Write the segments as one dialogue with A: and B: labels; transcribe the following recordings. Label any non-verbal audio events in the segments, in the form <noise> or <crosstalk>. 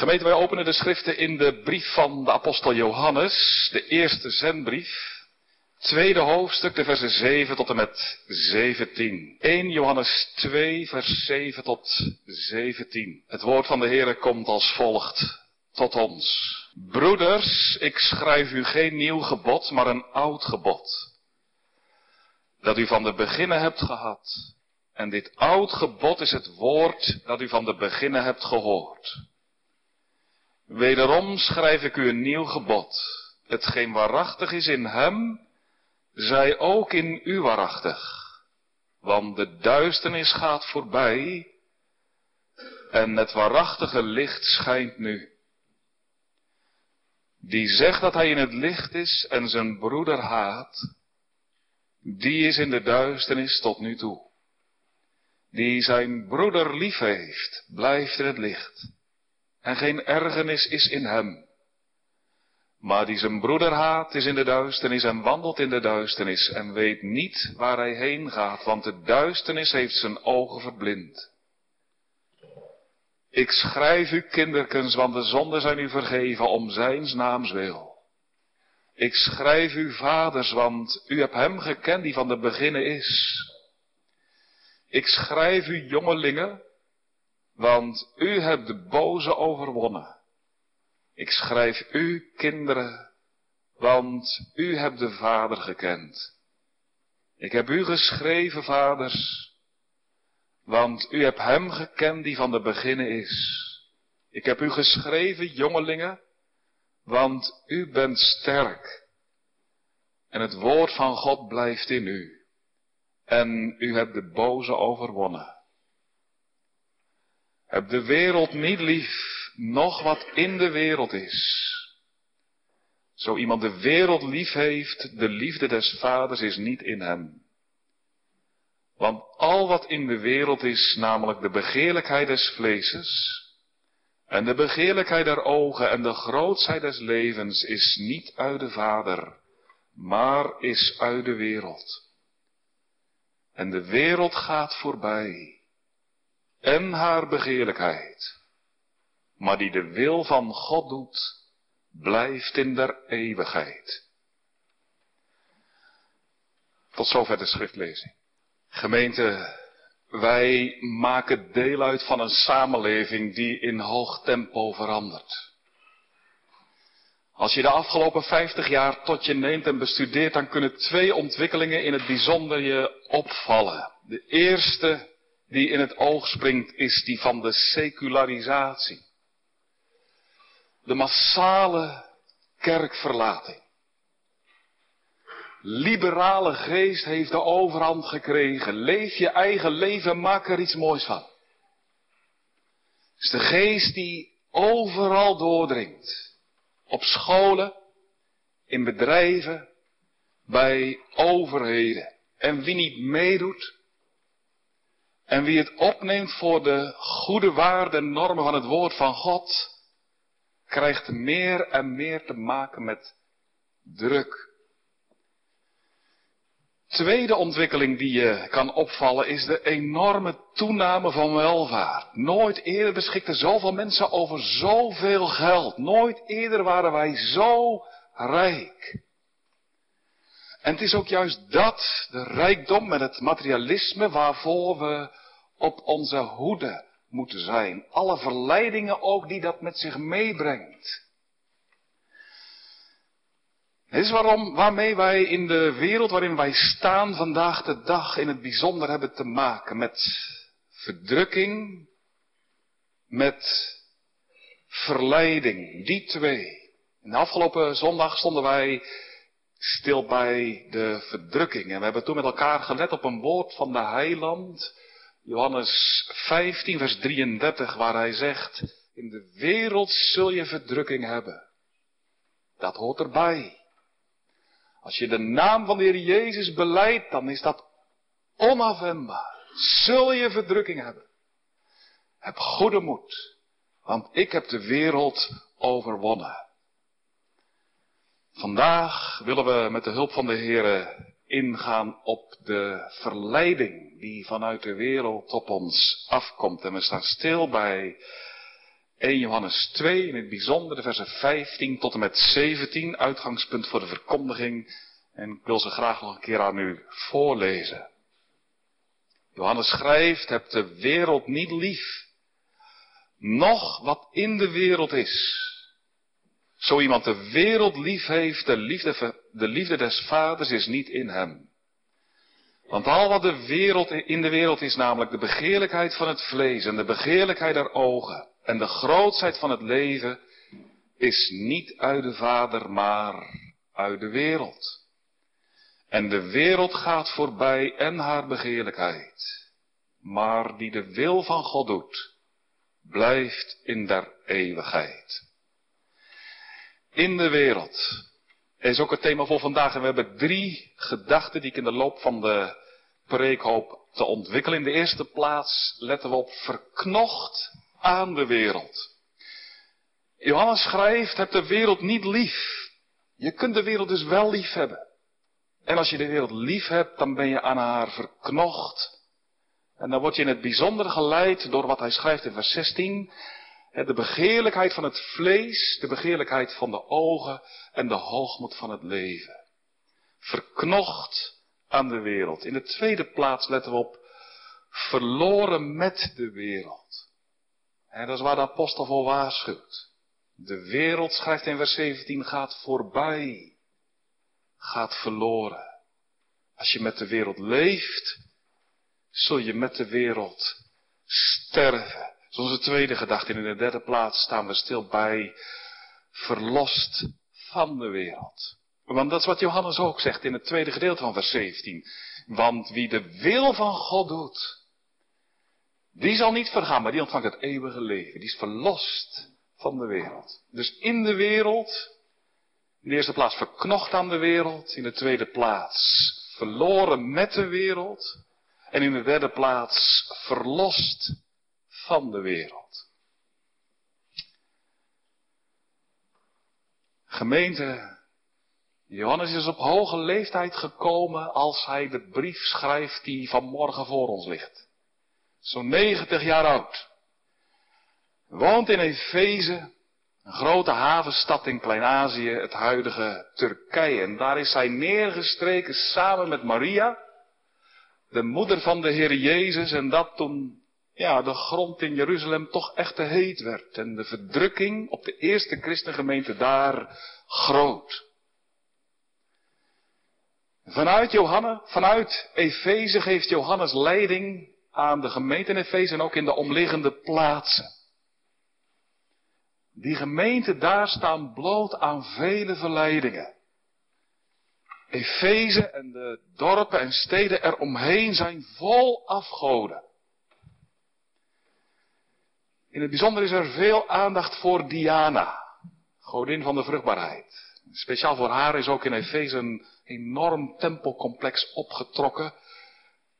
A: Gemeente, wij openen de schriften in de brief van de apostel Johannes, de eerste zendbrief. Tweede hoofdstuk, de versen 7 tot en met 17. 1 Johannes 2, vers 7 tot 17. Het woord van de Heere komt als volgt tot ons. Broeders, ik schrijf u geen nieuw gebod, maar een oud gebod. Dat u van de beginnen hebt gehad. En dit oud gebod is het woord dat u van de beginnen hebt gehoord. Wederom schrijf ik u een nieuw gebod. Hetgeen waarachtig is in hem, zij ook in u waarachtig. Want de duisternis gaat voorbij en het waarachtige licht schijnt nu. Die zegt dat hij in het licht is en zijn broeder haat, die is in de duisternis tot nu toe. Die zijn broeder lief heeft, blijft in het licht. En geen ergernis is in hem. Maar die zijn broeder haat, is in de duisternis en wandelt in de duisternis en weet niet waar hij heen gaat, want de duisternis heeft zijn ogen verblind. Ik schrijf u kinderkens, want de zonden zijn u vergeven om zijns naams wil. Ik schrijf u vaders, want u hebt hem gekend die van de beginnen is. Ik schrijf u jongelingen, want u hebt de boze overwonnen. Ik schrijf u kinderen, want u hebt de Vader gekend. Ik heb u geschreven, vaders, want u hebt hem gekend die van de beginnen is. Ik heb u geschreven, jongelingen, want u bent sterk. En het woord van God blijft in u. En u hebt de boze overwonnen. Heb de wereld niet lief, nog wat in de wereld is. Zo iemand de wereld lief heeft, de liefde des vaders is niet in hem. Want al wat in de wereld is, namelijk de begeerlijkheid des vleeses, en de begeerlijkheid der ogen en de grootsheid des levens, is niet uit de Vader, maar is uit de wereld. En de wereld gaat voorbij, en haar begeerlijkheid. Maar die de wil van God doet, blijft in der eeuwigheid. Tot zover de schriftlezing. Gemeente, wij maken deel uit van een samenleving die in hoog tempo verandert. Als je de afgelopen 50 jaar tot je neemt en bestudeert, dan kunnen twee ontwikkelingen in het bijzonder je opvallen. De eerste die in het oog springt is die van de secularisatie. De massale kerkverlating. Liberale geest heeft de overhand gekregen. Leef je eigen leven, maak er iets moois van. Het is de geest die overal doordringt. Op scholen, in bedrijven, bij overheden. En wie niet meedoet, en wie het opneemt voor de goede waarden en normen van het woord van God, krijgt meer en meer te maken met druk. Tweede ontwikkeling die je kan opvallen is de enorme toename van welvaart. Nooit eerder beschikten zoveel mensen over zoveel geld. Nooit eerder waren wij zo rijk. En het is ook juist dat, de rijkdom met het materialisme, waarvoor we op onze hoede moeten zijn. Alle verleidingen ook die dat met zich meebrengt. Dit is waarom, waarmee wij in de wereld waarin wij staan vandaag de dag in het bijzonder hebben te maken met verdrukking, met verleiding. Die twee. De afgelopen zondag stonden wij stil bij de verdrukking. En we hebben toen met elkaar gelet op een woord van de heiland Johannes 15, vers 33, waar hij zegt, in de wereld zul je verdrukking hebben. Dat hoort erbij. Als je de naam van de Heer Jezus beleidt, dan is dat onafwendbaar. Zul je verdrukking hebben. Heb goede moed, want ik heb de wereld overwonnen. Vandaag willen we met de hulp van de Heer ingaan op de verleiding die vanuit de wereld op ons afkomt. En we staan stil bij 1 Johannes 2, in het bijzonder de versen 15 tot en met 17, uitgangspunt voor de verkondiging. En ik wil ze graag nog een keer aan u voorlezen. Johannes schrijft, heb de wereld niet lief. Nog wat in de wereld is. Zo iemand de wereld lief heeft, de liefde, de liefde des vaders is niet in hem. Want al wat de wereld in de wereld is, namelijk de begeerlijkheid van het vlees en de begeerlijkheid der ogen en de grootsheid van het leven, is niet uit de Vader, maar uit de wereld. En de wereld gaat voorbij en haar begeerlijkheid. Maar die de wil van God doet, blijft in der eeuwigheid. In de wereld is ook het thema voor vandaag. En we hebben drie gedachten die ik in de loop van de preek hoop te ontwikkelen. In de eerste plaats letten we op verknocht aan de wereld. Johannes schrijft, heb de wereld niet lief. Je kunt de wereld dus wel lief hebben. En als je de wereld lief hebt, dan ben je aan haar verknocht. En dan word je in het bijzonder geleid door wat hij schrijft in vers 16. De begeerlijkheid van het vlees, de begeerlijkheid van de ogen en de hoogmoed van het leven. Verknocht aan de wereld. In de tweede plaats letten we op verloren met de wereld. Dat is waar de apostel voor waarschuwt. De wereld, schrijft in vers 17, gaat voorbij. Gaat verloren. Als je met de wereld leeft, zul je met de wereld sterven. Zoals de tweede gedachte. In de derde plaats staan we stil bij verlost van de wereld. Want dat is wat Johannes ook zegt in het tweede gedeelte van vers 17. Want wie de wil van God doet, die zal niet vergaan, maar die ontvangt het eeuwige leven. Die is verlost van de wereld. Dus in de wereld, in de eerste plaats verknocht aan de wereld, in de tweede plaats verloren met de wereld en in de derde plaats verlost van de wereld. Gemeente, Johannes is op hoge leeftijd gekomen als hij de brief schrijft die vanmorgen voor ons ligt. Zo'n 90 jaar oud. Woont in Efeze, een grote havenstad in Klein-Azië, het huidige Turkije. En daar is hij neergestreken samen met Maria, de moeder van de Heer Jezus. En dat toen ja, de grond in Jeruzalem toch echt te heet werd. En de verdrukking op de eerste christengemeente daar groot. Vanuit Johannes, vanuit Efeze geeft Johannes leiding aan de gemeente in Efeze en ook in de omliggende plaatsen. Die gemeenten daar staan bloot aan vele verleidingen. Efeze en de dorpen en steden eromheen zijn vol afgoden. In het bijzonder is er veel aandacht voor Diana, godin van de vruchtbaarheid. Speciaal voor haar is ook in Efeze een enorm tempelcomplex opgetrokken,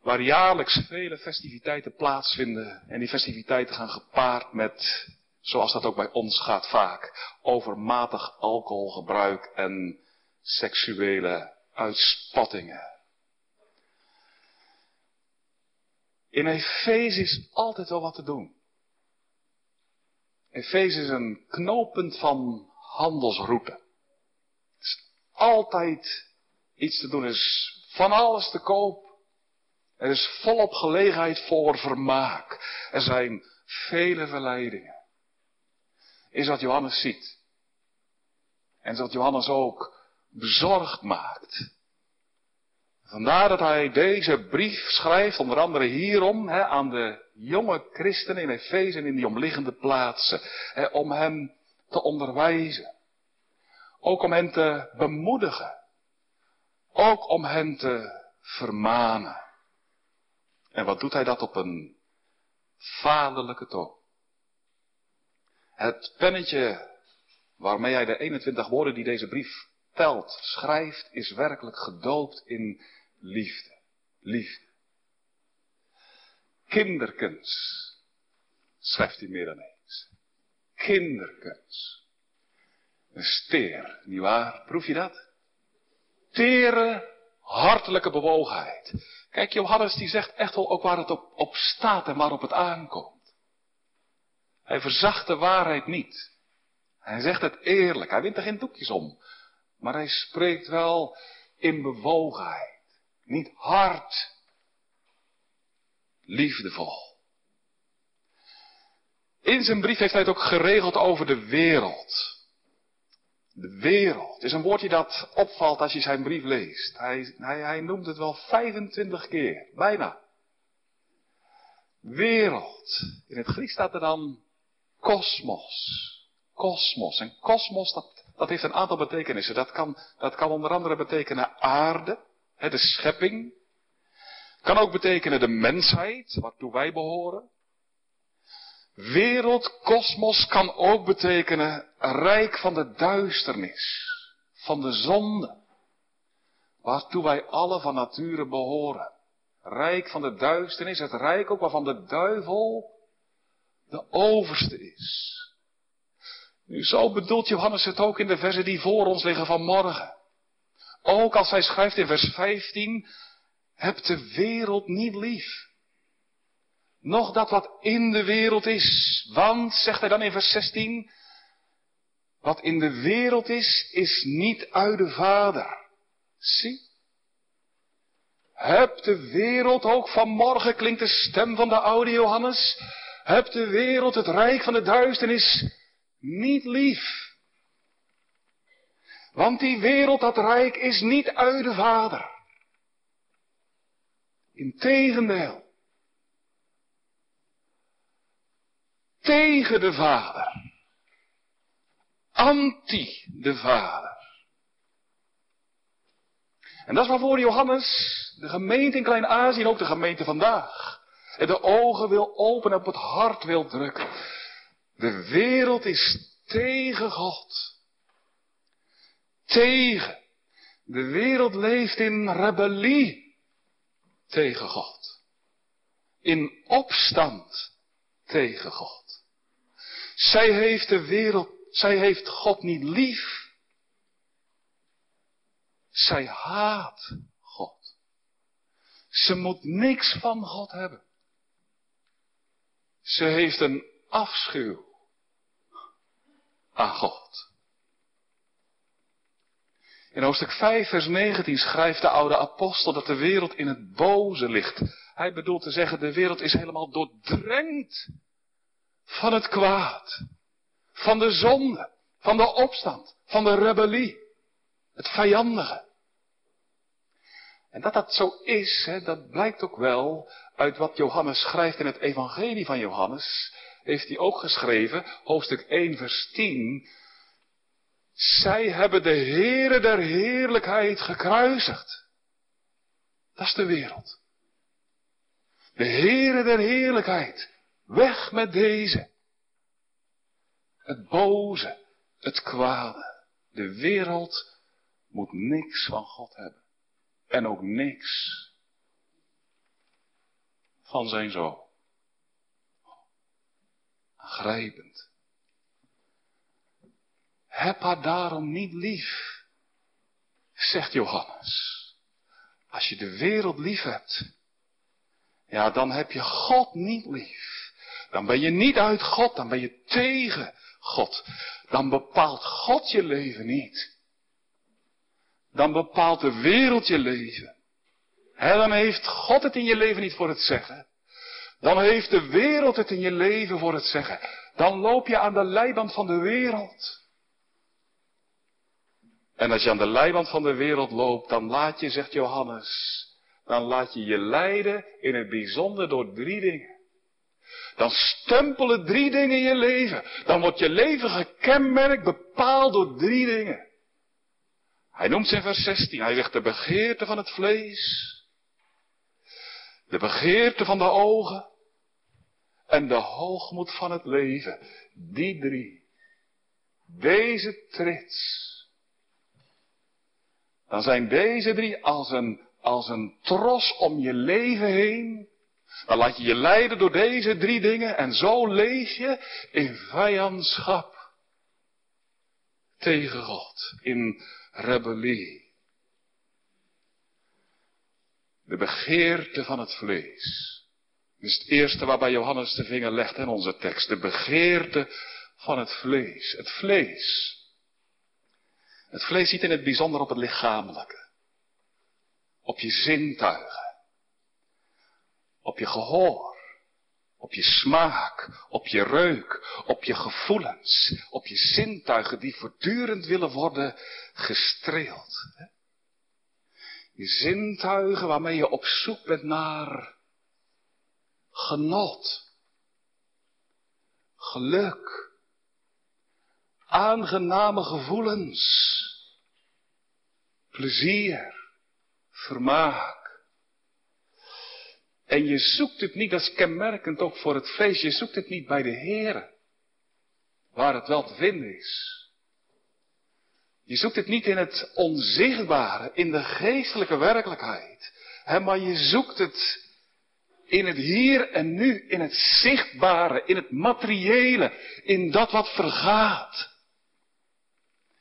A: waar jaarlijks vele festiviteiten plaatsvinden. En die festiviteiten gaan gepaard met, zoals dat ook bij ons gaat vaak, overmatig alcoholgebruik en seksuele uitspattingen. In Efeze is altijd wel wat te doen. Efeze is een knooppunt van handelsroute. Er is altijd iets te doen. Er is van alles te koop. Er is volop gelegenheid voor vermaak. Er zijn vele verleidingen. Is wat Johannes ziet. En is wat Johannes ook bezorgd maakt. Vandaar dat hij deze brief schrijft, onder andere hierom, hè, aan de jonge christenen in Efeze en in die omliggende plaatsen. Hè, om hen te onderwijzen. Ook om hen te bemoedigen. Ook om hen te vermanen. En wat doet hij dat op een vaderlijke toon? Het pennetje waarmee hij de 21 woorden die deze brief telt, schrijft, is werkelijk gedoopt in liefde. Liefde. Kinderkens, schrijft hij meer dan eens. Kinderkens. Een steer, nietwaar? Proef je dat? Tere, hartelijke bewogenheid. Kijk, Johannes die zegt echt wel ook waar het op, op staat en waarop het aankomt. Hij verzacht de waarheid niet. Hij zegt het eerlijk. Hij wint er geen doekjes om. Maar hij spreekt wel in bewogenheid. Niet hard. Liefdevol. In zijn brief heeft hij het ook geregeld over de wereld. De wereld is een woordje dat opvalt als je zijn brief leest. Hij, hij, hij noemt het wel 25 keer, bijna. Wereld. In het Grieks staat er dan kosmos. Kosmos. En kosmos, dat, dat heeft een aantal betekenissen. Dat kan, dat kan onder andere betekenen aarde, hè, de schepping. Kan ook betekenen de mensheid, waartoe wij behoren. Wereld, kosmos kan ook betekenen rijk van de duisternis, van de zonde, waartoe wij alle van nature behoren. Rijk van de duisternis, het rijk ook waarvan de duivel de overste is. Nu, zo bedoelt Johannes het ook in de versen die voor ons liggen vanmorgen. Ook als hij schrijft in vers 15, heb de wereld niet lief. Nog dat wat in de wereld is. Want, zegt hij dan in vers 16, wat in de wereld is, is niet uit de Vader. Zie. Heb de wereld ook vanmorgen, klinkt de stem van de oude Johannes. Heb de wereld het rijk van de duisternis niet lief. Want die wereld, dat rijk, is niet uit de Vader. Integendeel. Tegen de Vader. Anti de Vader. En dat is waarvoor Johannes de gemeente in Klein-Azië en ook de gemeente vandaag de ogen wil openen, op het hart wil drukken. De wereld is tegen God. Tegen. De wereld leeft in rebellie tegen God. In opstand tegen God. Zij heeft de wereld, zij heeft God niet lief. Zij haat God. Ze moet niks van God hebben. Ze heeft een afschuw aan God. In hoofdstuk 5, vers 19 schrijft de oude apostel dat de wereld in het boze ligt. Hij bedoelt te zeggen, de wereld is helemaal doordrenkt van het kwaad, van de zonde, van de opstand, van de rebellie, het vijandige. En dat dat zo is, hè, dat blijkt ook wel uit wat Johannes schrijft in het evangelie van Johannes heeft hij ook geschreven, hoofdstuk 1, vers 10. Zij hebben de Heere der Heerlijkheid gekruisigd. Dat is de wereld. De Heere der Heerlijkheid. Weg met deze. Het boze, het kwade. De wereld moet niks van God hebben. En ook niks van zijn zoon grijpend. Heb haar daarom niet lief, zegt Johannes. Als je de wereld lief hebt, ja, dan heb je God niet lief. Dan ben je niet uit God, dan ben je tegen God. Dan bepaalt God je leven niet. Dan bepaalt de wereld je leven. He, dan heeft God het in je leven niet voor het zeggen. Dan heeft de wereld het in je leven voor het zeggen. Dan loop je aan de leiband van de wereld. En als je aan de leiband van de wereld loopt, dan laat je, zegt Johannes, dan laat je je leiden in het bijzonder door drie dingen. Dan stempelen drie dingen in je leven. Dan wordt je leven gekenmerkt, bepaald door drie dingen. Hij noemt ze in vers 16. Hij zegt de begeerte van het vlees. De begeerte van de ogen en de hoogmoed van het leven. Die drie. Deze trits. Dan zijn deze drie als een, als een tros om je leven heen. Dan laat je je leiden door deze drie dingen en zo leef je in vijandschap tegen God, in rebellie. De begeerte van het vlees Dat is het eerste waarbij Johannes de vinger legt in onze tekst. De begeerte van het vlees. Het vlees. Het vlees ziet in het bijzonder op het lichamelijke. Op je zintuigen. Op je gehoor. Op je smaak, op je reuk, op je gevoelens, op je zintuigen die voortdurend willen worden gestreeld. Zintuigen waarmee je op zoek bent naar genot, geluk, aangename gevoelens, plezier, vermaak. En je zoekt het niet, dat is kenmerkend ook voor het feest, je zoekt het niet bij de Heer, waar het wel te vinden is. Je zoekt het niet in het onzichtbare, in de geestelijke werkelijkheid, maar je zoekt het in het hier en nu, in het zichtbare, in het materiële, in dat wat vergaat.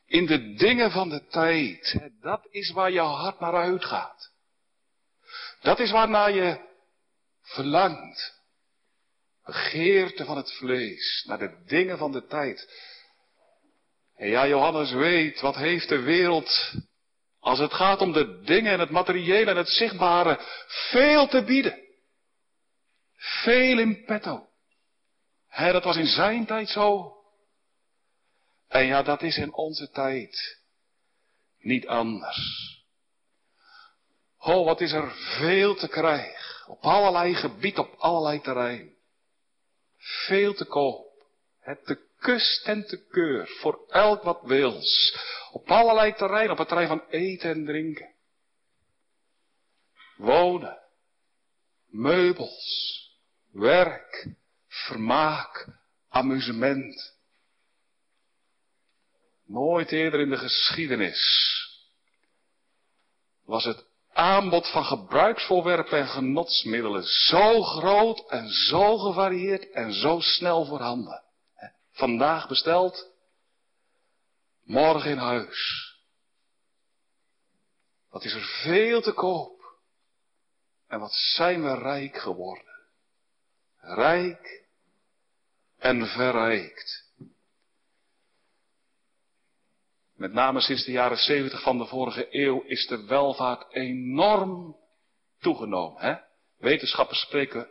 A: In de dingen van de tijd. Dat is waar je hart naar uitgaat. Dat is waarnaar je verlangt. Begeerte van het vlees, naar de dingen van de tijd. En ja, Johannes weet, wat heeft de wereld, als het gaat om de dingen en het materiële en het zichtbare, veel te bieden. Veel in petto. He, dat was in zijn tijd zo. En ja, dat is in onze tijd niet anders. Oh, wat is er veel te krijgen. Op allerlei gebied, op allerlei terrein. Veel te koop. Het te kust en te keur. Voor elk wat wils. Op allerlei terrein. Op het terrein van eten en drinken. Wonen. Meubels. Werk. Vermaak. Amusement. Nooit eerder in de geschiedenis was het aanbod van gebruiksvoorwerpen en genotsmiddelen zo groot en zo gevarieerd en zo snel voorhanden. Vandaag besteld, morgen in huis. Wat is er veel te koop? En wat zijn we rijk geworden? Rijk en verrijkt. Met name sinds de jaren 70 van de vorige eeuw is de welvaart enorm toegenomen. Hè? Wetenschappers spreken,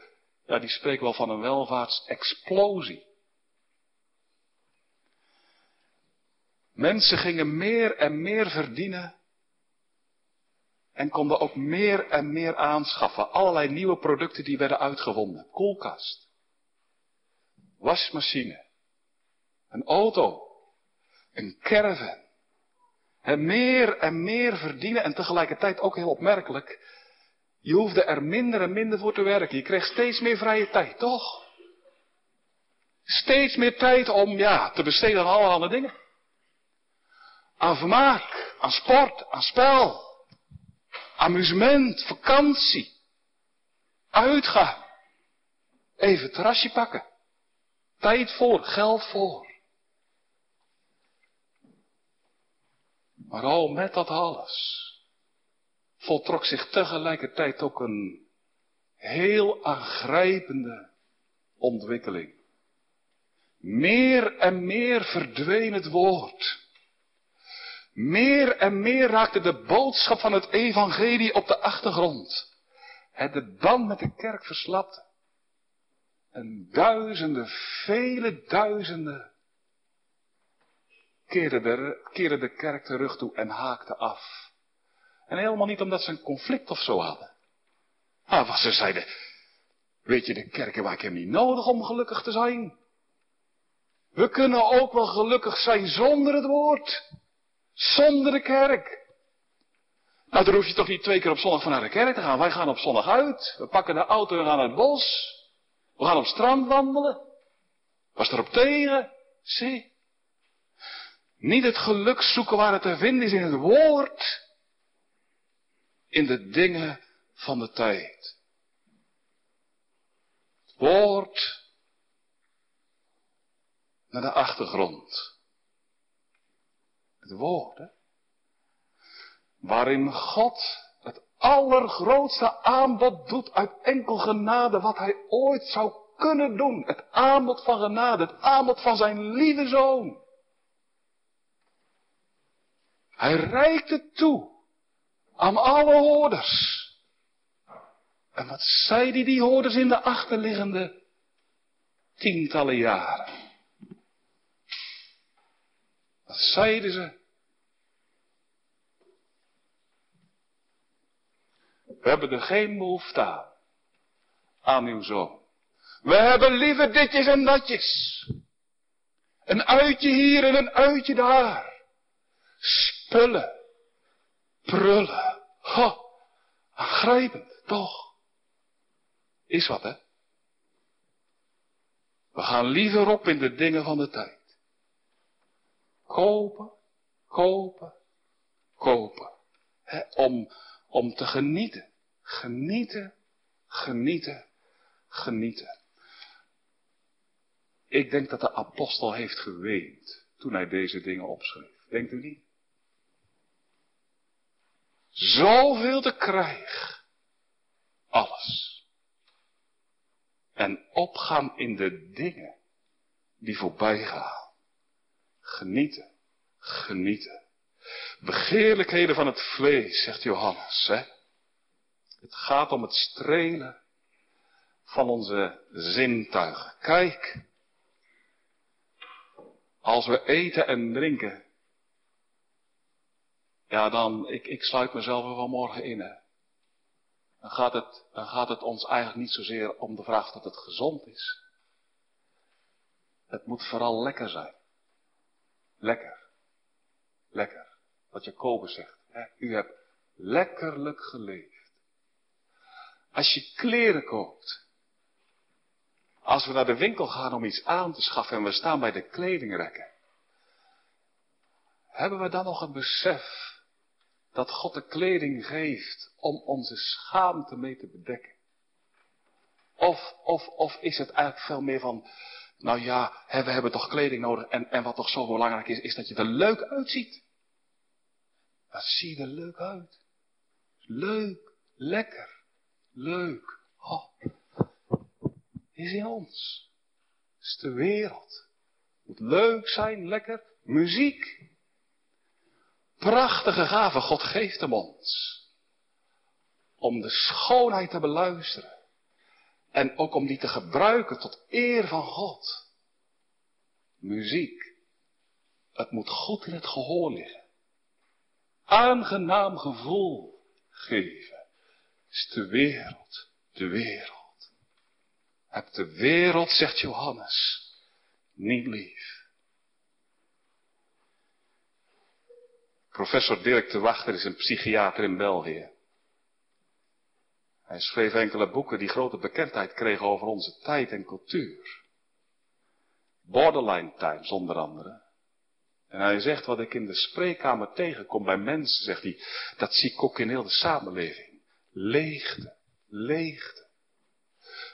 A: ja, die spreken wel van een welvaartsexplosie. Mensen gingen meer en meer verdienen en konden ook meer en meer aanschaffen. Allerlei nieuwe producten die werden uitgevonden. Koelkast, wasmachine, een auto, een caravan. En meer en meer verdienen en tegelijkertijd ook heel opmerkelijk. Je hoefde er minder en minder voor te werken. Je kreeg steeds meer vrije tijd, toch? Steeds meer tijd om, ja, te besteden aan allerhande dingen. Aan vermaak, aan sport, aan spel, amusement, vakantie, uitgaan. Even terrasje pakken. Tijd voor, geld voor. Maar al met dat alles voltrok zich tegelijkertijd ook een heel aangrijpende ontwikkeling. Meer en meer verdween het woord. Meer en meer raakte de boodschap van het evangelie op de achtergrond. Het de band met de kerk verslapte. En duizenden, vele duizenden keerde de, de kerk terug toe en haakte af. En helemaal niet omdat ze een conflict of zo hadden. Maar wat ze zeiden, weet je, de kerken waar ik hem niet nodig om gelukkig te zijn. We kunnen ook wel gelukkig zijn zonder het woord. Zonder de kerk. Nou, dan hoef je toch niet twee keer op zondag van naar de kerk te gaan. Wij gaan op zondag uit. We pakken de auto en gaan naar het bos. We gaan op strand wandelen. Was erop tegen? Zie. Niet het geluk zoeken waar het te vinden is in het woord. In de dingen van de tijd. Het woord naar de achtergrond. Het woord? Waarin God het
B: allergrootste aanbod doet uit enkel genade wat hij ooit zou kunnen doen. Het aanbod van genade, het aanbod van zijn lieve zoon. Hij reikt het toe aan alle hoorders. En wat zei die, die hoorders in de achterliggende tientallen jaren? Wat zeiden ze? We hebben er geen behoefte aan. Aan uw zoon. We hebben liever ditjes en datjes. Een uitje hier en een uitje daar. Spullen. Prullen. Ha. Aangrijpend, toch? Is wat, hè? We gaan liever op in de dingen van de tijd. Kopen, kopen, kopen. Om, om te genieten. Genieten, genieten, genieten. Ik denk dat de apostel heeft geweend toen hij deze dingen opschreef. Denkt u niet? Zoveel te krijgen. Alles. En opgaan in de dingen die voorbij gaan. Genieten, genieten. Begeerlijkheden van het vlees, zegt Johannes. Hè? Het gaat om het strelen van onze zintuigen. Kijk, als we eten en drinken, ja dan, ik, ik sluit mezelf er vanmorgen in. Dan, gaat het, dan gaat het ons eigenlijk niet zozeer om de vraag dat het gezond is. Het moet vooral lekker zijn. Lekker. Lekker. Wat Jacobus zegt. U hebt lekkerlijk geleefd. Als je kleren koopt. Als we naar de winkel gaan om iets aan te schaffen en we staan bij de kledingrekken. Hebben we dan nog een besef dat God de kleding geeft om onze schaamte mee te bedekken? Of, of, of is het eigenlijk veel meer van, nou ja, we hebben toch kleding nodig en, en wat toch zo belangrijk is, is dat je er leuk uitziet. Dat zie je er leuk uit. Leuk, lekker, leuk. Oh. Is in ons. Is de wereld. Moet leuk zijn, lekker. Muziek. Prachtige gave, God geeft hem ons. Om de schoonheid te beluisteren. En ook om die te gebruiken tot eer van God. Muziek. Het moet goed in het gehoor liggen. Aangenaam gevoel geven. Is de wereld, de wereld. Heb de wereld, zegt Johannes, niet lief. Professor Dirk de Wachter is een psychiater in België. Hij schreef enkele boeken die grote bekendheid kregen over onze tijd en cultuur. Borderline Times onder andere. En hij zegt wat ik in de spreekkamer tegenkom bij mensen, zegt hij, dat zie ik ook in heel de samenleving. Leegte, leegte.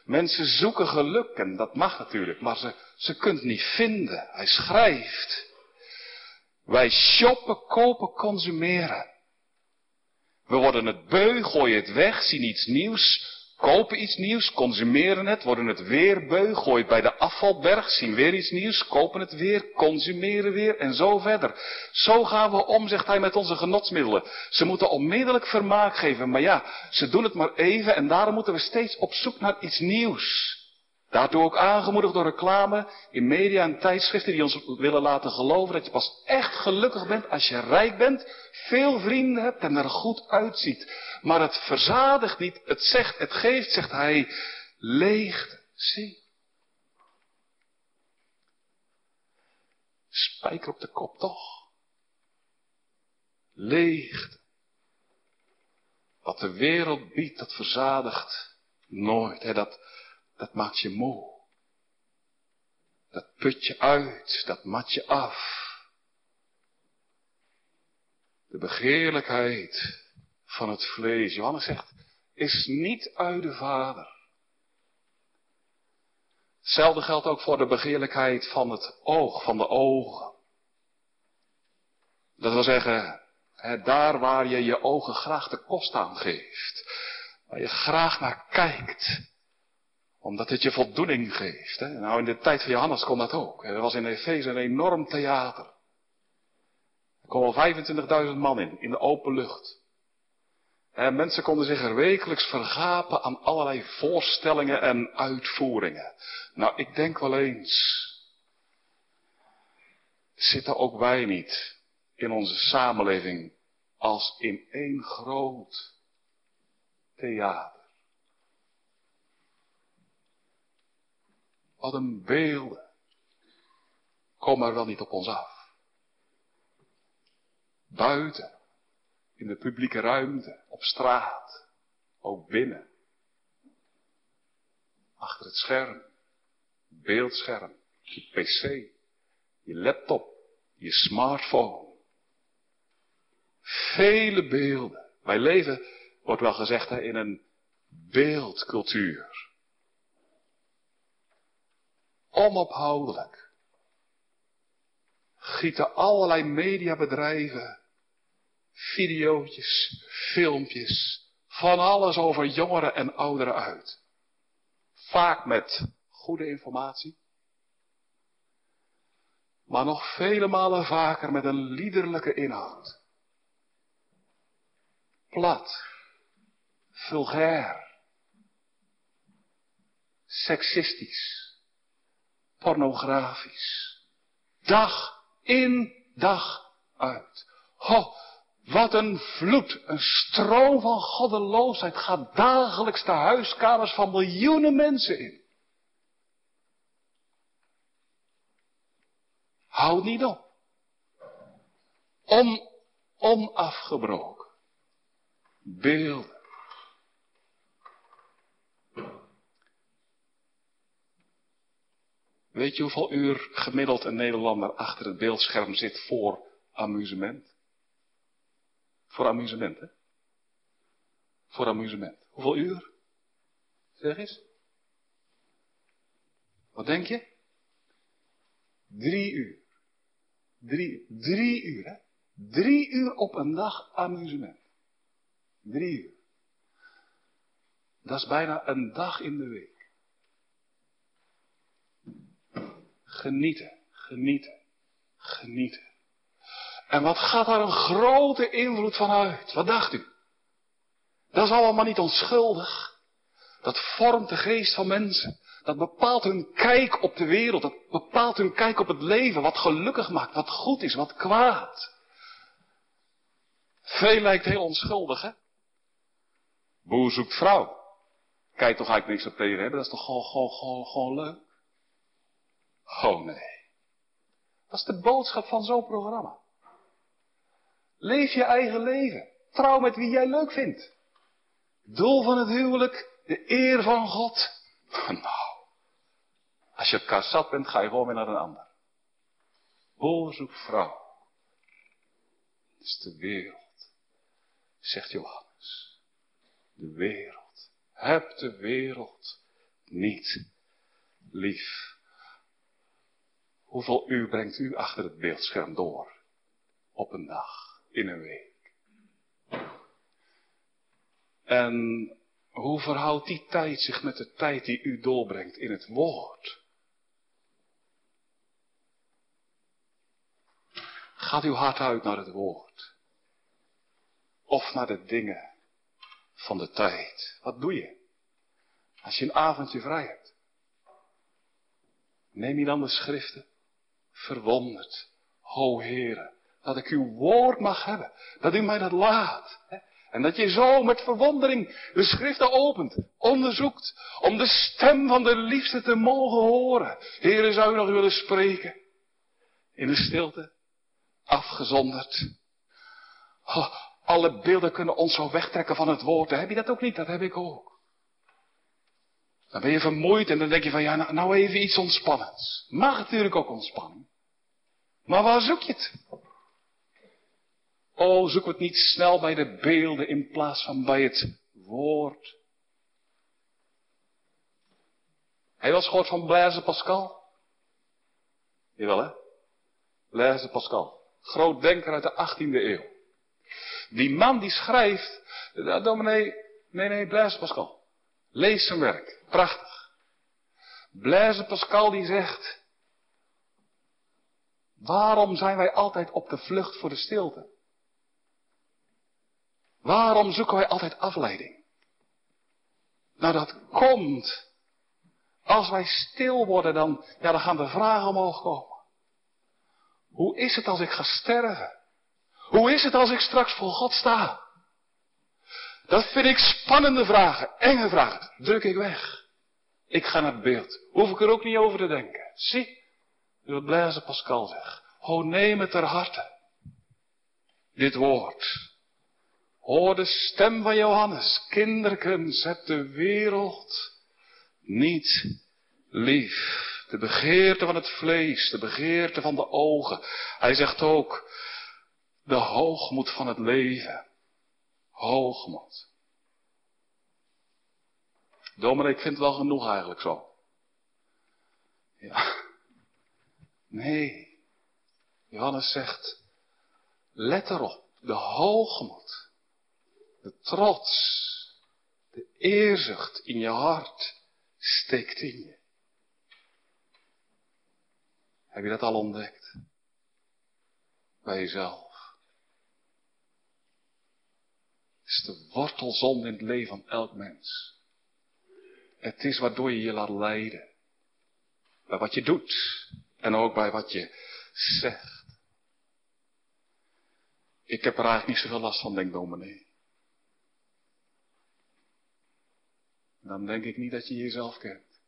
B: Mensen zoeken geluk en dat mag natuurlijk, maar ze, ze kunt niet vinden. Hij schrijft. Wij shoppen, kopen, consumeren. We worden het beu, gooien het weg, zien iets nieuws, kopen iets nieuws, consumeren het, worden het weer beu, gooien bij de afvalberg, zien weer iets nieuws, kopen het weer, consumeren weer en zo verder. Zo gaan we om, zegt hij, met onze genotsmiddelen. Ze moeten onmiddellijk vermaak geven, maar ja, ze doen het maar even en daarom moeten we steeds op zoek naar iets nieuws. Daartoe ook aangemoedigd door reclame in media en tijdschriften die ons willen laten geloven dat je pas echt gelukkig bent als je rijk bent, veel vrienden hebt en er goed uitziet. Maar het verzadigt niet, het zegt, het geeft, zegt hij, leegte. Zie. Spijker op de kop toch? Leegte. Wat de wereld biedt, dat verzadigt nooit. Hè? Dat, dat maakt je moe. Dat put je uit, dat mat je af. De begeerlijkheid van het vlees, Johannes zegt, is niet uit de Vader. Hetzelfde geldt ook voor de begeerlijkheid van het oog, van de ogen. Dat wil zeggen,
A: daar waar je je ogen graag de kost aan geeft. Waar je graag naar kijkt. Omdat het je voldoening geeft. Hè? Nou, in de tijd van Johannes kon dat ook. Er was in Efeze een enorm theater. Er al 25.000 man in, in de open lucht. En mensen konden zich er wekelijks vergapen aan allerlei voorstellingen en uitvoeringen. Nou, ik denk wel eens, zitten ook wij niet in onze samenleving als in één groot theater? Wat een beelden. Kom maar wel niet op ons af. Buiten in de publieke ruimte, op straat, ook binnen. Achter het scherm, beeldscherm, je pc, je laptop, je smartphone. Vele beelden. Wij leven, wordt wel gezegd, in een beeldcultuur. Onophoudelijk. Gieten allerlei mediabedrijven videootjes, filmpjes, van alles over jongeren en ouderen uit. Vaak met goede informatie. Maar nog vele malen vaker met een liederlijke inhoud. Plat, vulgair, seksistisch, pornografisch. Dag in, dag uit. Ho, wat een vloed, een stroom van goddeloosheid gaat dagelijks de huiskamers van miljoenen mensen in. Houd niet op. Om, onafgebroken. Beelden. Weet je hoeveel uur gemiddeld een Nederlander achter het beeldscherm zit voor amusement? Voor amusement, hè? Voor amusement. Hoeveel uur? Zeg eens. Wat denk je? Drie uur. Drie, drie uur, hè? Drie uur op een dag amusement. Drie uur. Dat is bijna een dag in de week. Genieten, genieten, genieten. En wat gaat daar een grote invloed van uit? Wat dacht u? Dat is allemaal niet onschuldig. Dat vormt de geest van mensen. Dat bepaalt hun kijk op de wereld. Dat bepaalt hun kijk op het leven. Wat gelukkig maakt. Wat goed is. Wat kwaad. Veel lijkt heel onschuldig, hè? Boer zoekt vrouw. Kijk toch eigenlijk niks op tegen hebben. Dat is toch gewoon, gewoon, gewoon, gewoon leuk? Oh nee. Dat is de boodschap van zo'n programma. Leef je eigen leven. Trouw met wie jij leuk vindt. Doel van het huwelijk, de eer van God. <laughs> Nou, als je elkaar zat bent, ga je gewoon weer naar een ander. Boer vrouw. Dat is de wereld, zegt Johannes. De wereld. Heb de wereld niet lief. Hoeveel uur brengt u achter het beeldscherm door op een dag? in een week. En hoe verhoudt die tijd zich met de tijd die u doorbrengt in het woord? Gaat uw hart uit naar het woord? Of naar de dingen van de tijd? Wat doe je? Als je een avondje vrij hebt. Neem je dan de schriften? Verwonderd. O Heere, dat ik uw woord mag hebben. Dat u mij dat laat. En dat je zo met verwondering de schriften opent, onderzoekt, om de stem van de liefde te mogen horen. Heren, zou u nog willen spreken? In de stilte, afgezonderd. Oh, alle beelden kunnen ons zo wegtrekken van het woord. Heb je dat ook niet? Dat heb ik ook. Dan ben je vermoeid en dan denk je van, ja, nou, nou even iets ontspannends. Mag natuurlijk ook ontspanning. Maar waar zoek je het? Oh, zoek het niet snel bij de beelden in plaats van bij het woord. Hij was gehoord van Blaise Pascal? Jawel hè? Blaise Pascal. Groot denker uit de 18e eeuw.
B: Die man die schrijft, uh, dominee, nee, nee, Blaise Pascal. Lees zijn werk. Prachtig. Blaise Pascal die zegt, waarom zijn wij altijd op de vlucht voor de stilte? Waarom zoeken wij altijd afleiding? Nou, dat komt. Als wij stil worden, dan, ja, dan gaan de vragen omhoog komen. Hoe is het als ik ga sterven? Hoe is het als ik straks voor God sta? Dat vind ik spannende vragen, enge vragen. Druk ik weg. Ik ga naar het beeld. Hoef ik er ook niet over te denken. Zie, wat Blaise Pascal zegt. Ho, neem het ter harte. Dit woord. Hoor de stem van Johannes. Kinderkens, heb de wereld niet lief. De begeerte van het vlees, de begeerte van de ogen. Hij zegt ook, de hoogmoed van het leven. Hoogmoed. Dominee, ik vind het wel genoeg eigenlijk zo. Ja. Nee. Johannes zegt, let erop, de hoogmoed, de trots, de eerzucht in je hart steekt in je. Heb je dat al ontdekt? Bij jezelf. Het is de wortelzonde in het leven van elk mens. Het is waardoor je je laat leiden. Bij wat je doet. En ook bij wat je zegt. Ik heb er eigenlijk niet zoveel last van, denk dominee. Dan denk ik niet dat je jezelf kent.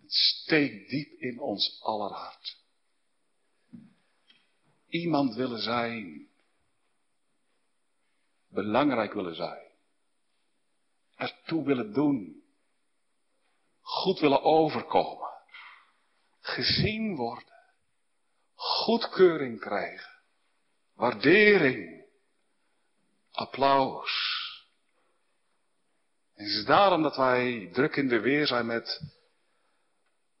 B: Het steekt diep in ons aller hart. Iemand willen zijn. Belangrijk willen zijn. Ertoe willen doen. Goed willen overkomen. Gezien worden. Goedkeuring krijgen. Waardering. Applaus. En het is daarom dat wij druk in de weer zijn met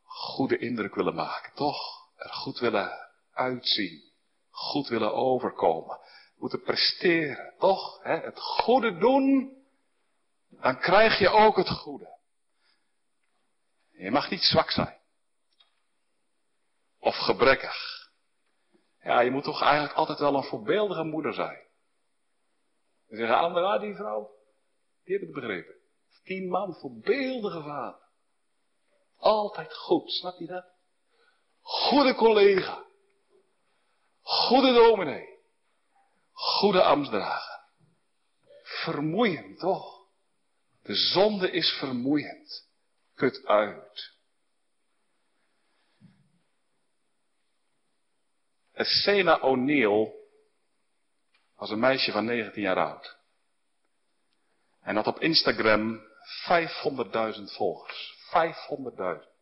B: goede indruk willen maken. Toch? Er goed willen uitzien. Goed willen overkomen. Moeten presteren. Toch? Het goede doen. Dan krijg je ook het goede. Je mag niet zwak zijn. Of gebrekkig. Ja, je moet toch eigenlijk altijd wel een voorbeeldige moeder zijn. Ze zeggen allemaal, ah, die vrouw, die heb ik begrepen. Tien man voorbeeldige vader. Altijd goed, snap je dat? Goede collega. Goede dominee. Goede ambtsdrager. Vermoeiend, toch? De zonde is vermoeiend. Put uit. Sena O'Neill was een meisje van 19 jaar oud. En had op Instagram 500.000 volgers. 500.000.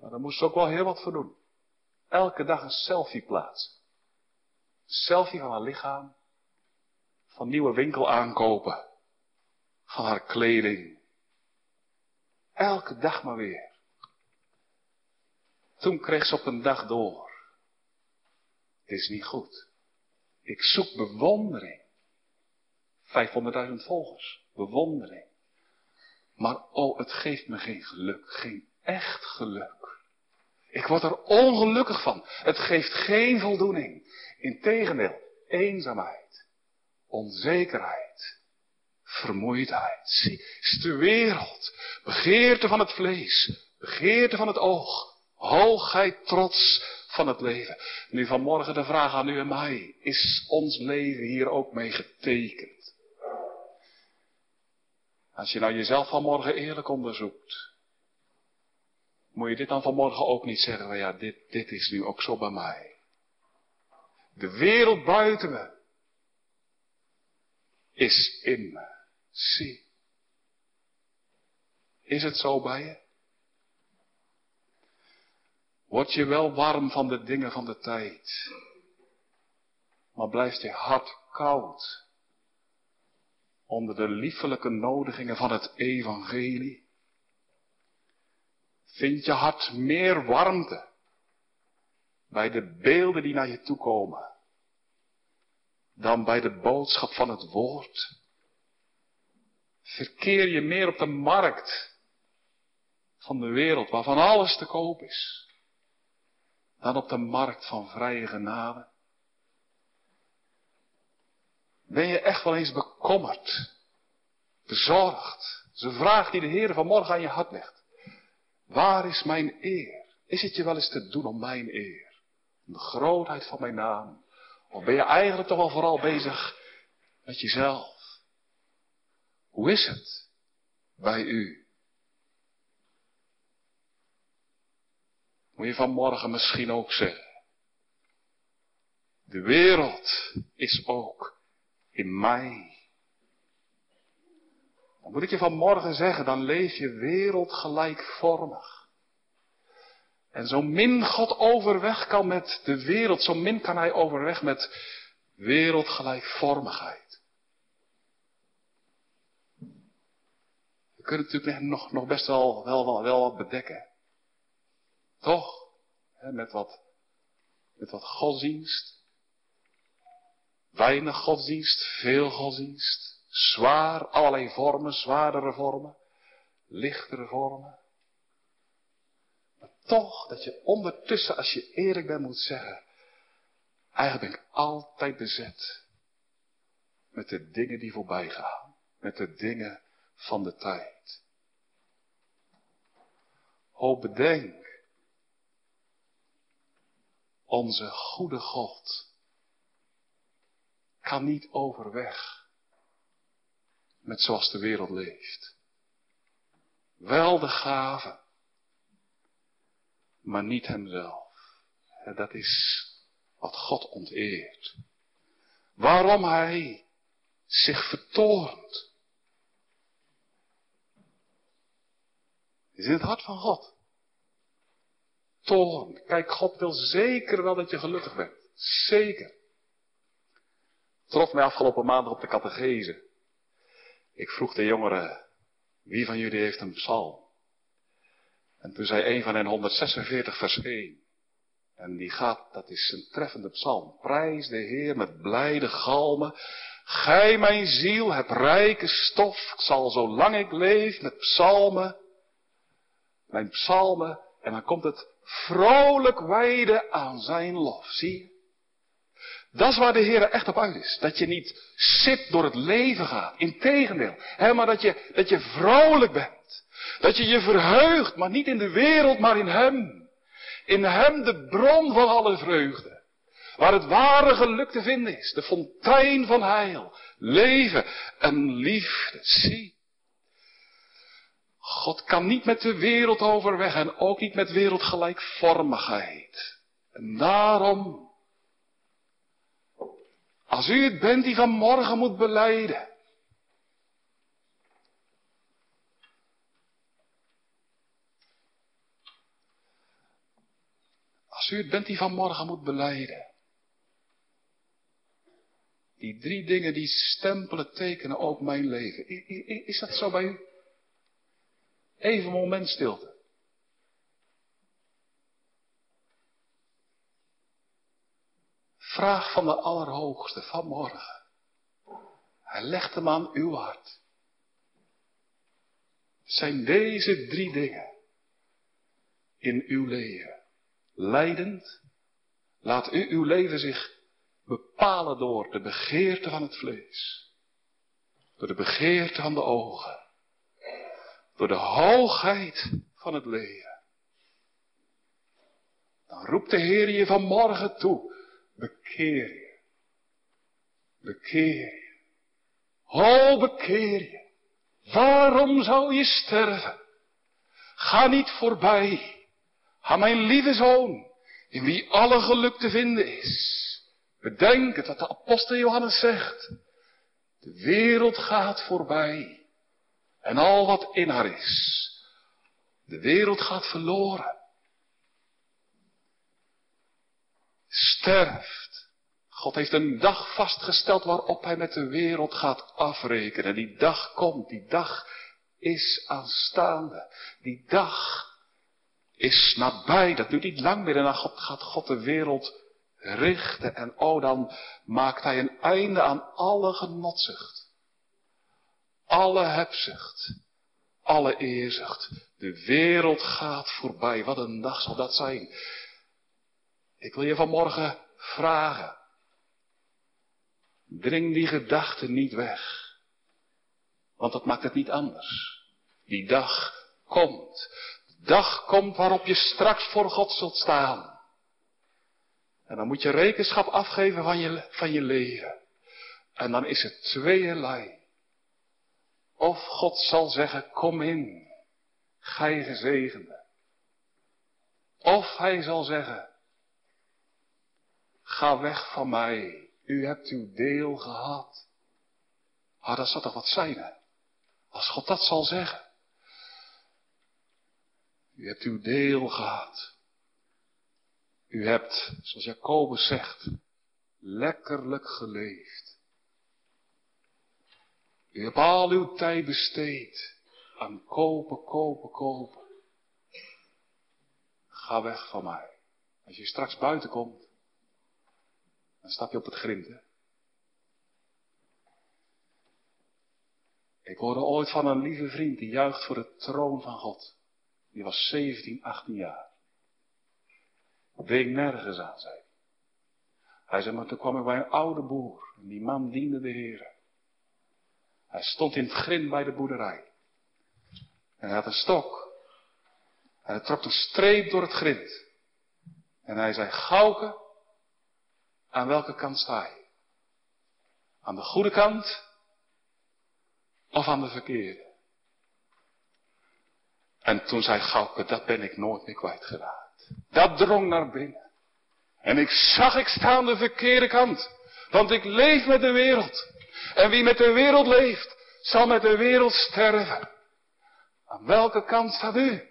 B: Nou, daar moest ze ook wel heel wat voor doen. Elke dag een selfie plaatsen. Selfie van haar lichaam. Van nieuwe winkel aankopen. Van haar kleding. Elke dag maar weer. Toen kreeg ze op een dag door. Is niet goed. Ik zoek bewondering. 500.000 volgers. Bewondering. Maar oh, het geeft me geen geluk. Geen echt geluk. Ik word er ongelukkig van. Het geeft geen voldoening. Integendeel, eenzaamheid, onzekerheid, vermoeidheid. Zie, is de wereld. Begeerte van het vlees, begeerte van het oog, hoogheid, trots van het leven. Nu vanmorgen de vraag aan u en mij. Is ons leven hier ook mee getekend? Als je nou jezelf vanmorgen eerlijk onderzoekt, moet je dit dan vanmorgen ook niet zeggen, ja, dit, dit is nu ook zo bij mij. De wereld buiten me is in me. Zie. Is het zo bij je? Word je wel warm van de dingen van de tijd, maar blijft je hart koud onder de liefelijke nodigingen van het evangelie? Vind je hart meer warmte bij de beelden die naar je toe komen dan bij de boodschap van het woord? Verkeer je meer op de markt van de wereld waarvan alles te koop is, dan op de markt van vrije genade? Ben je echt wel eens bekommerd, bezorgd? Dat is een vraag die de Heer vanmorgen aan je hart legt. Waar is mijn eer? Is het je wel eens te doen om mijn eer? Om de grootheid van mijn naam? Of ben je eigenlijk toch wel vooral bezig met jezelf? Hoe is het bij u? Moet je vanmorgen misschien ook zeggen. De wereld is ook in mij. Dan moet ik je vanmorgen zeggen, dan leef je wereldgelijkvormig. En zo min God overweg kan met de wereld, zo min kan hij overweg met wereldgelijkvormigheid. We kunnen natuurlijk nog, nog best wel, wel, wel, wel wat bedekken. Toch? met, wat, met wat godsdienst. Weinig godsdienst, veel godsdienst. Zwaar, allerlei vormen, zwaardere vormen. Lichtere vormen toch dat je ondertussen, als je eerlijk bent, moet zeggen, eigenlijk ben ik altijd bezet met de dingen die voorbij gaan, met de dingen van de tijd. O bedenk, onze goede God kan niet overweg met zoals de wereld leeft. Wel de gave maar niet hemzelf. Dat is wat God onteert. Waarom hij zich vertoont. Is in het hart van God. Kijk, God wil zeker wel dat je gelukkig bent. Zeker. Trof mij afgelopen maandag op de catechese. Ik vroeg de jongeren, wie van jullie heeft een psalm? En toen zei een van hen 146 vers 1. En die gaat, dat is een treffende psalm. Prijs de Heer met blijde galmen. Gij mijn ziel hebt rijke stof. Ik zal zolang ik leef met psalmen. Mijn psalmen. En dan komt het vrolijk wijden aan zijn lof. Zie je? Dat is waar de Heer echt op uit is. Dat je niet zit door het leven gaat. Integendeel. Hè, maar dat je, dat je vrolijk bent. Dat je je verheugt, maar niet in de wereld, maar in Hem. In Hem de bron van alle vreugde. Waar het ware geluk te vinden is. De fontein van heil. Leven en liefde. Zie. God kan niet met de wereld overweg en ook niet met wereldgelijkvormigheid. En daarom, als u het bent die vanmorgen moet beleiden, Als u het bent die vanmorgen moet beleiden. Die drie dingen die stempelen, tekenen ook mijn leven. Is dat zo bij u? Even een moment stilte. Vraag van de Allerhoogste vanmorgen. Hij legt hem aan uw hart. Zijn deze drie dingen in uw leven leidend, laat u uw leven zich bepalen door de begeerte van het vlees, door de begeerte van de ogen, door de hoogheid van het leven. Dan roept de Heer je vanmorgen toe, bekeer je, bekeer je, ho bekeer je. Waarom zou je sterven? Ga niet voorbij Ga mijn lieve zoon, in wie alle geluk te vinden is. Bedenk het wat de apostel Johannes zegt. De wereld gaat voorbij. En al wat in haar is. De wereld gaat verloren. Sterft. God heeft een dag vastgesteld waarop hij met de wereld gaat afrekenen. Die dag komt, die dag is aanstaande. Die dag is nabij. Dat duurt niet lang meer en dan gaat God de wereld richten. En oh, dan maakt hij een einde aan alle genotzucht. Alle hebzucht. Alle eerzucht. De wereld gaat voorbij. Wat een dag zal dat zijn. Ik wil je vanmorgen vragen. Dring die gedachten niet weg. Want dat maakt het niet anders. Die dag komt. De dag komt waarop je straks voor God zult staan. En dan moet je rekenschap afgeven van je, van je leven. En dan is het tweeërlei. Of God zal zeggen, kom in, gij gezegende. Of hij zal zeggen, ga weg van mij, u hebt uw deel gehad. Ah, dat zou toch wat zijn, hè? Als God dat zal zeggen. U hebt uw deel gehad. U hebt, zoals Jacobus zegt, lekkerlijk geleefd. U hebt al uw tijd besteed aan kopen, kopen, kopen. Ga weg van mij. Als je straks buiten komt, dan stap je op het grind. Ik hoorde ooit van een lieve vriend die juicht voor de troon van God. Die was 17, 18 jaar. Deed nergens aan, zei hij. Hij zei, maar toen kwam ik bij een oude boer. En die man diende de Heer. Hij stond in het grind bij de boerderij. En hij had een stok. En hij trok een streep door het grind. En hij zei, Gauke, aan welke kant sta je? Aan de goede kant of aan de verkeerde? En toen zei Gauke, dat ben ik nooit meer kwijtgeraakt. Dat drong naar binnen. En ik zag, ik sta aan de verkeerde kant. Want ik leef met de wereld. En wie met de wereld leeft, zal met de wereld sterven. Aan welke kant staat u?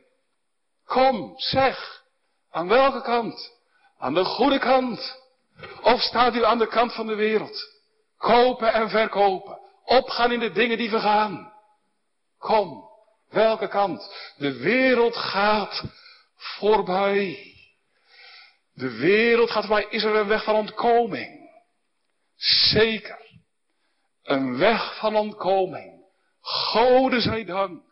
B: Kom, zeg. Aan welke kant? Aan de goede kant. Of staat u aan de kant van de wereld? Kopen en verkopen. Opgaan in de dingen die vergaan. Kom, welke kant? De wereld gaat voorbij. De wereld gaat voorbij. Is er een weg van ontkoming? Zeker. Een weg van ontkoming. Gode zij dank.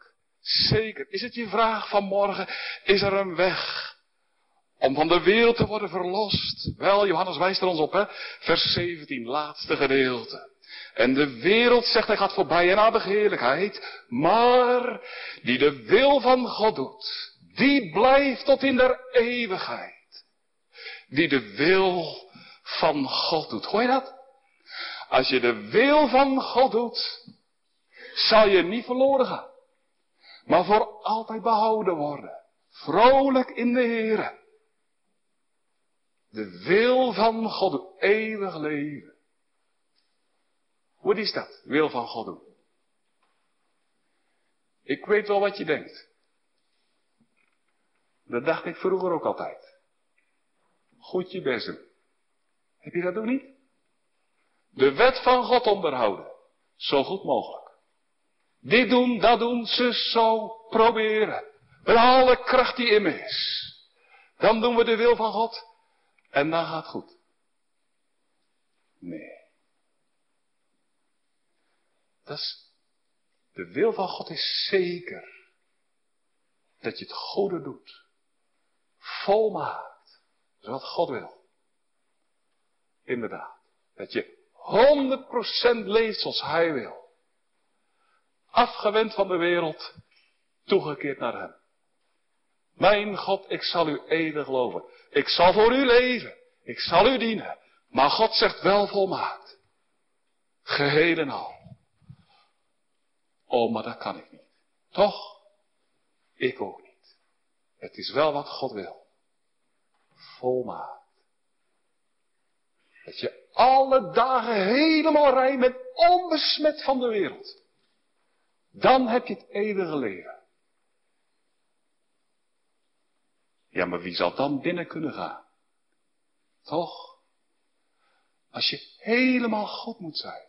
B: Zeker. Is het je vraag van morgen? Is er een weg om van de wereld te worden verlost? Wel, Johannes wijst er ons op, hè? Vers 17, laatste gedeelte. En de wereld zegt hij gaat voorbij en aan heerlijkheid. Maar die de wil van God doet, die blijft tot in der eeuwigheid. Die de wil van God doet. Hoor je dat? Als je de wil van God doet, zal je niet verloren gaan. Maar voor altijd behouden worden. Vrolijk in de Heer. De wil van God, eeuwig leven. Hoe is dat? Wil van God doen. Ik weet wel wat je denkt. Dat dacht ik vroeger ook altijd. Goed je best doen. Heb je dat ook niet? De wet van God onderhouden. Zo goed mogelijk. Dit doen, dat doen, ze zo proberen. Met alle kracht die in me is. Dan doen we de wil van God. En dan gaat het goed. Nee. Dat is, de wil van God is zeker. Dat je het goede doet. Volmaakt. Dat is wat God wil. Inderdaad. Dat je 100% leeft zoals Hij wil. Afgewend van de wereld, toegekeerd naar Hem. Mijn God, ik zal u eeuwig geloven. Ik zal voor u leven. Ik zal u dienen. Maar God zegt wel volmaakt. Geheel en al. Oh, maar dat kan ik niet. Toch? Ik ook niet. Het is wel wat God wil. Volmaakt. Dat je alle dagen helemaal rein bent, onbesmet van de wereld. Dan heb je het eeuwige leven. Ja, maar wie zal dan binnen kunnen gaan? Toch? Als je helemaal God moet zijn.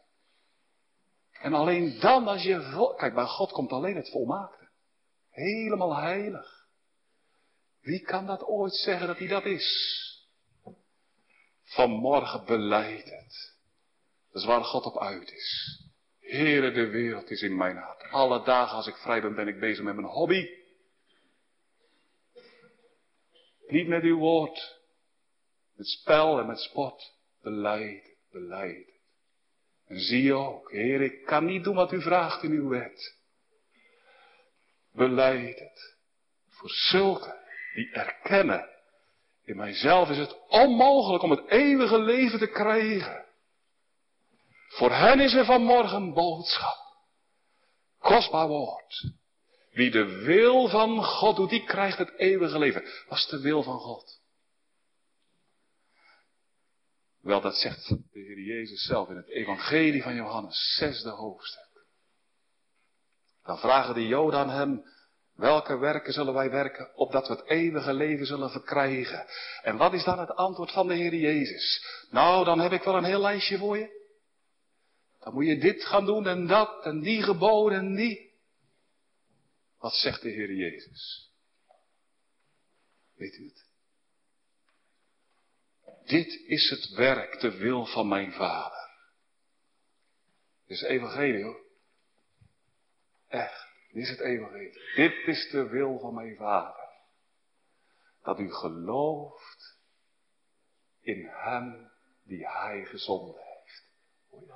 B: En alleen dan als je. Kijk, bij God komt alleen het volmaakte. Helemaal heilig. Wie kan dat ooit zeggen dat hij dat is? Vanmorgen beleid het. Dat is waar God op uit is. Heere, de wereld is in mijn hart. Alle dagen als ik vrij ben, ben ik bezig met mijn hobby. Niet met uw woord. Met spel en met sport. Beleid beleid. En zie ook, Heer, ik kan niet doen wat u vraagt in uw wet. Beleid het. Voor zulke die erkennen, in mijzelf is het onmogelijk om het eeuwige leven te krijgen. Voor hen is er vanmorgen boodschap. Kostbaar woord. Wie de wil van God doet, die krijgt het eeuwige leven. Wat is de wil van God? Wel, dat zegt de Heer Jezus zelf in het Evangelie van Johannes, zesde hoofdstuk. Dan vragen de Joden aan hem, welke werken zullen wij werken, opdat we het eeuwige leven zullen verkrijgen? En wat is dan het antwoord van de Heer Jezus? Nou, dan heb ik wel een heel lijstje voor je. Dan moet je dit gaan doen en dat en die geboden en die. Wat zegt de Heer Jezus? Weet u het? Dit is het werk, de wil van mijn Vader. Dit is evangelie hoor. Echt, dit is het evangelie. Dit is de wil van mijn Vader. Dat u gelooft in Hem die Hij gezonden heeft. Hoor je?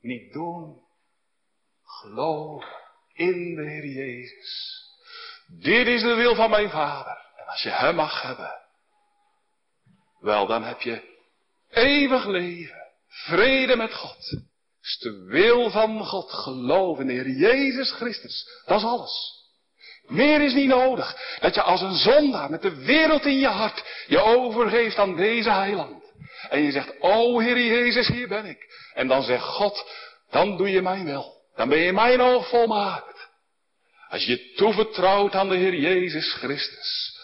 B: Niet doen, geloof in de Heer Jezus. Dit is de wil van mijn Vader. En als je Hem mag hebben, wel, dan heb je eeuwig leven, vrede met God. Is de wil van God, geloof in Jezus Christus. Dat is alles. Meer is niet nodig. Dat je als een zondaar met de wereld in je hart je overgeeft aan deze heiland. En je zegt, o Heer Jezus, hier ben ik. En dan zegt God, dan doe je mijn wil. Dan ben je mijn oog volmaakt. Als je je toevertrouwt aan de Heer Jezus Christus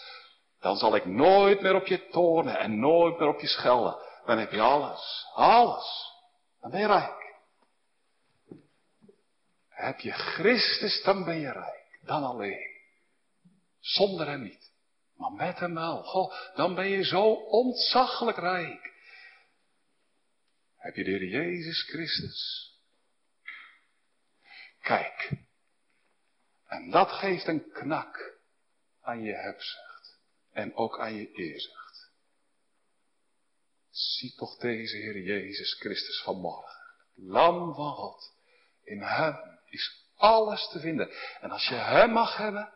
B: dan zal ik nooit meer op je toornen en nooit meer op je schelden. Dan heb je alles. Alles. Dan ben je rijk. Heb je Christus, dan ben je rijk. Dan alleen. Zonder hem niet. Maar met hem wel. Goh, dan ben je zo ontzaglijk rijk. Heb je de Heer Jezus Christus? Kijk. En dat geeft een knak aan je hebzucht en ook aan je eerzucht. Zie toch deze Heer Jezus Christus vanmorgen. Lam van God. In Hem is alles te vinden. En als je Hem mag hebben,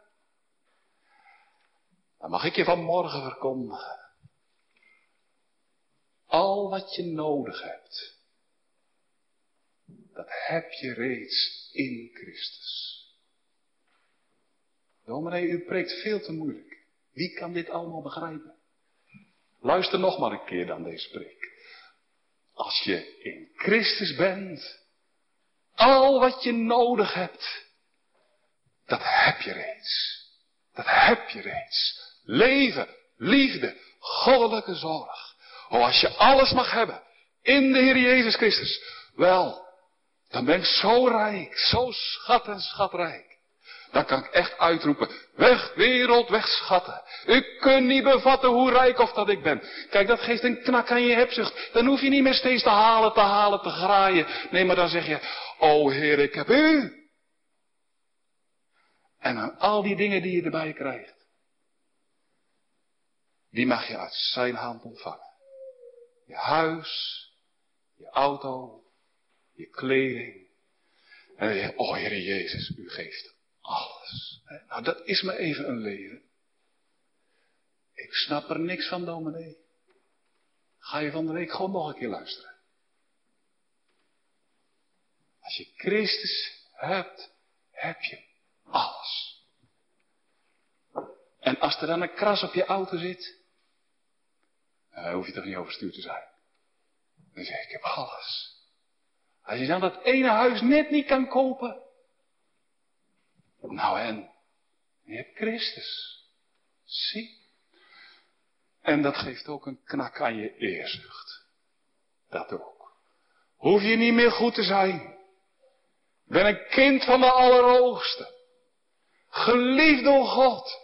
B: dan mag ik je vanmorgen verkondigen. Al wat je nodig hebt, dat heb je reeds in Christus. Dominee, u preekt veel te moeilijk. Wie kan dit allemaal begrijpen? Luister nog maar een keer dan deze preek. Als je in Christus bent, al wat je nodig hebt, dat heb je reeds. Dat heb je reeds. Leven, liefde, goddelijke zorg. Oh, als je alles mag hebben in de Heer Jezus Christus, wel, dan ben ik zo rijk, zo schat en schatrijk. Dan kan ik echt uitroepen, weg wereld, weg schatten. U kunt niet bevatten hoe rijk of dat ik ben. Kijk, dat geeft een knak aan je hebzucht. Dan hoef je niet meer steeds te halen, te halen, te graaien. Nee, maar dan zeg je, o Heer, ik heb u. En aan al die dingen die je erbij krijgt, die mag je uit zijn hand ontvangen. Je huis, je auto, je kleding. En dan zeg je, oh Heer Jezus, u geeft alles. Nou, dat is me even een leven. Ik snap er niks van, dominee. Ga je van de week gewoon nog een keer luisteren. Als je Christus hebt, heb je alles. En als er dan een kras op je auto zit, dan hoef je toch niet overstuurd te zijn. Dan zeg ik, ik heb alles. Als je dan dat ene huis net niet kan kopen, nou en, je hebt Christus. Zie. En dat geeft ook een knak aan je eerzucht. Dat ook. Hoef je niet meer goed te zijn. Ben een kind van de Allerhoogste. Geliefd door God.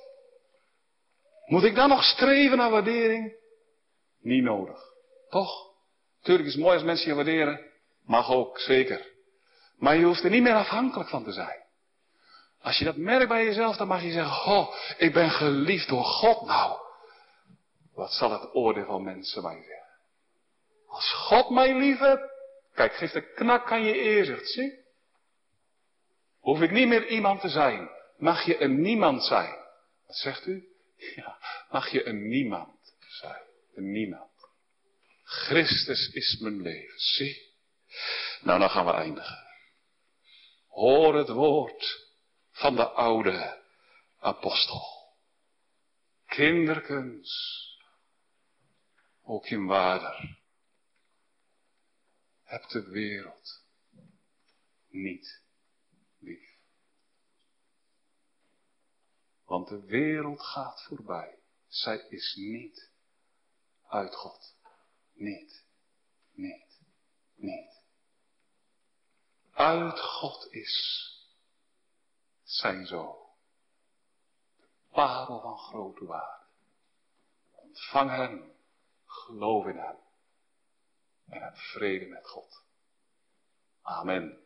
B: Moet ik dan nog streven naar waardering? Niet nodig. Toch? Tuurlijk is het mooi als mensen je waarderen. Mag ook, zeker. Maar je hoeft er niet meer afhankelijk van te zijn. Als je dat merkt bij jezelf, dan mag je zeggen, oh, ik ben geliefd door God. Nou, wat zal het oordeel van mensen mij zeggen? Als God mij lief kijk, geef de knak aan je eerzicht, zie? Hoef ik niet meer iemand te zijn. Mag je een niemand zijn. Wat zegt u? <laughs> Ja, mag je een niemand zijn. Een niemand. Christus is mijn leven, zie? Nou, dan gaan we eindigen. Hoor het woord van de oude apostel. Kinderkens, ook in waarder, hebt de wereld niet lief. Want de wereld gaat voorbij. Zij is niet uit God. Niet, niet, niet. Uit God is zijn zoon. De parel van grote waarde. Ontvang hem, geloof in hem en heb vrede met God. Amen.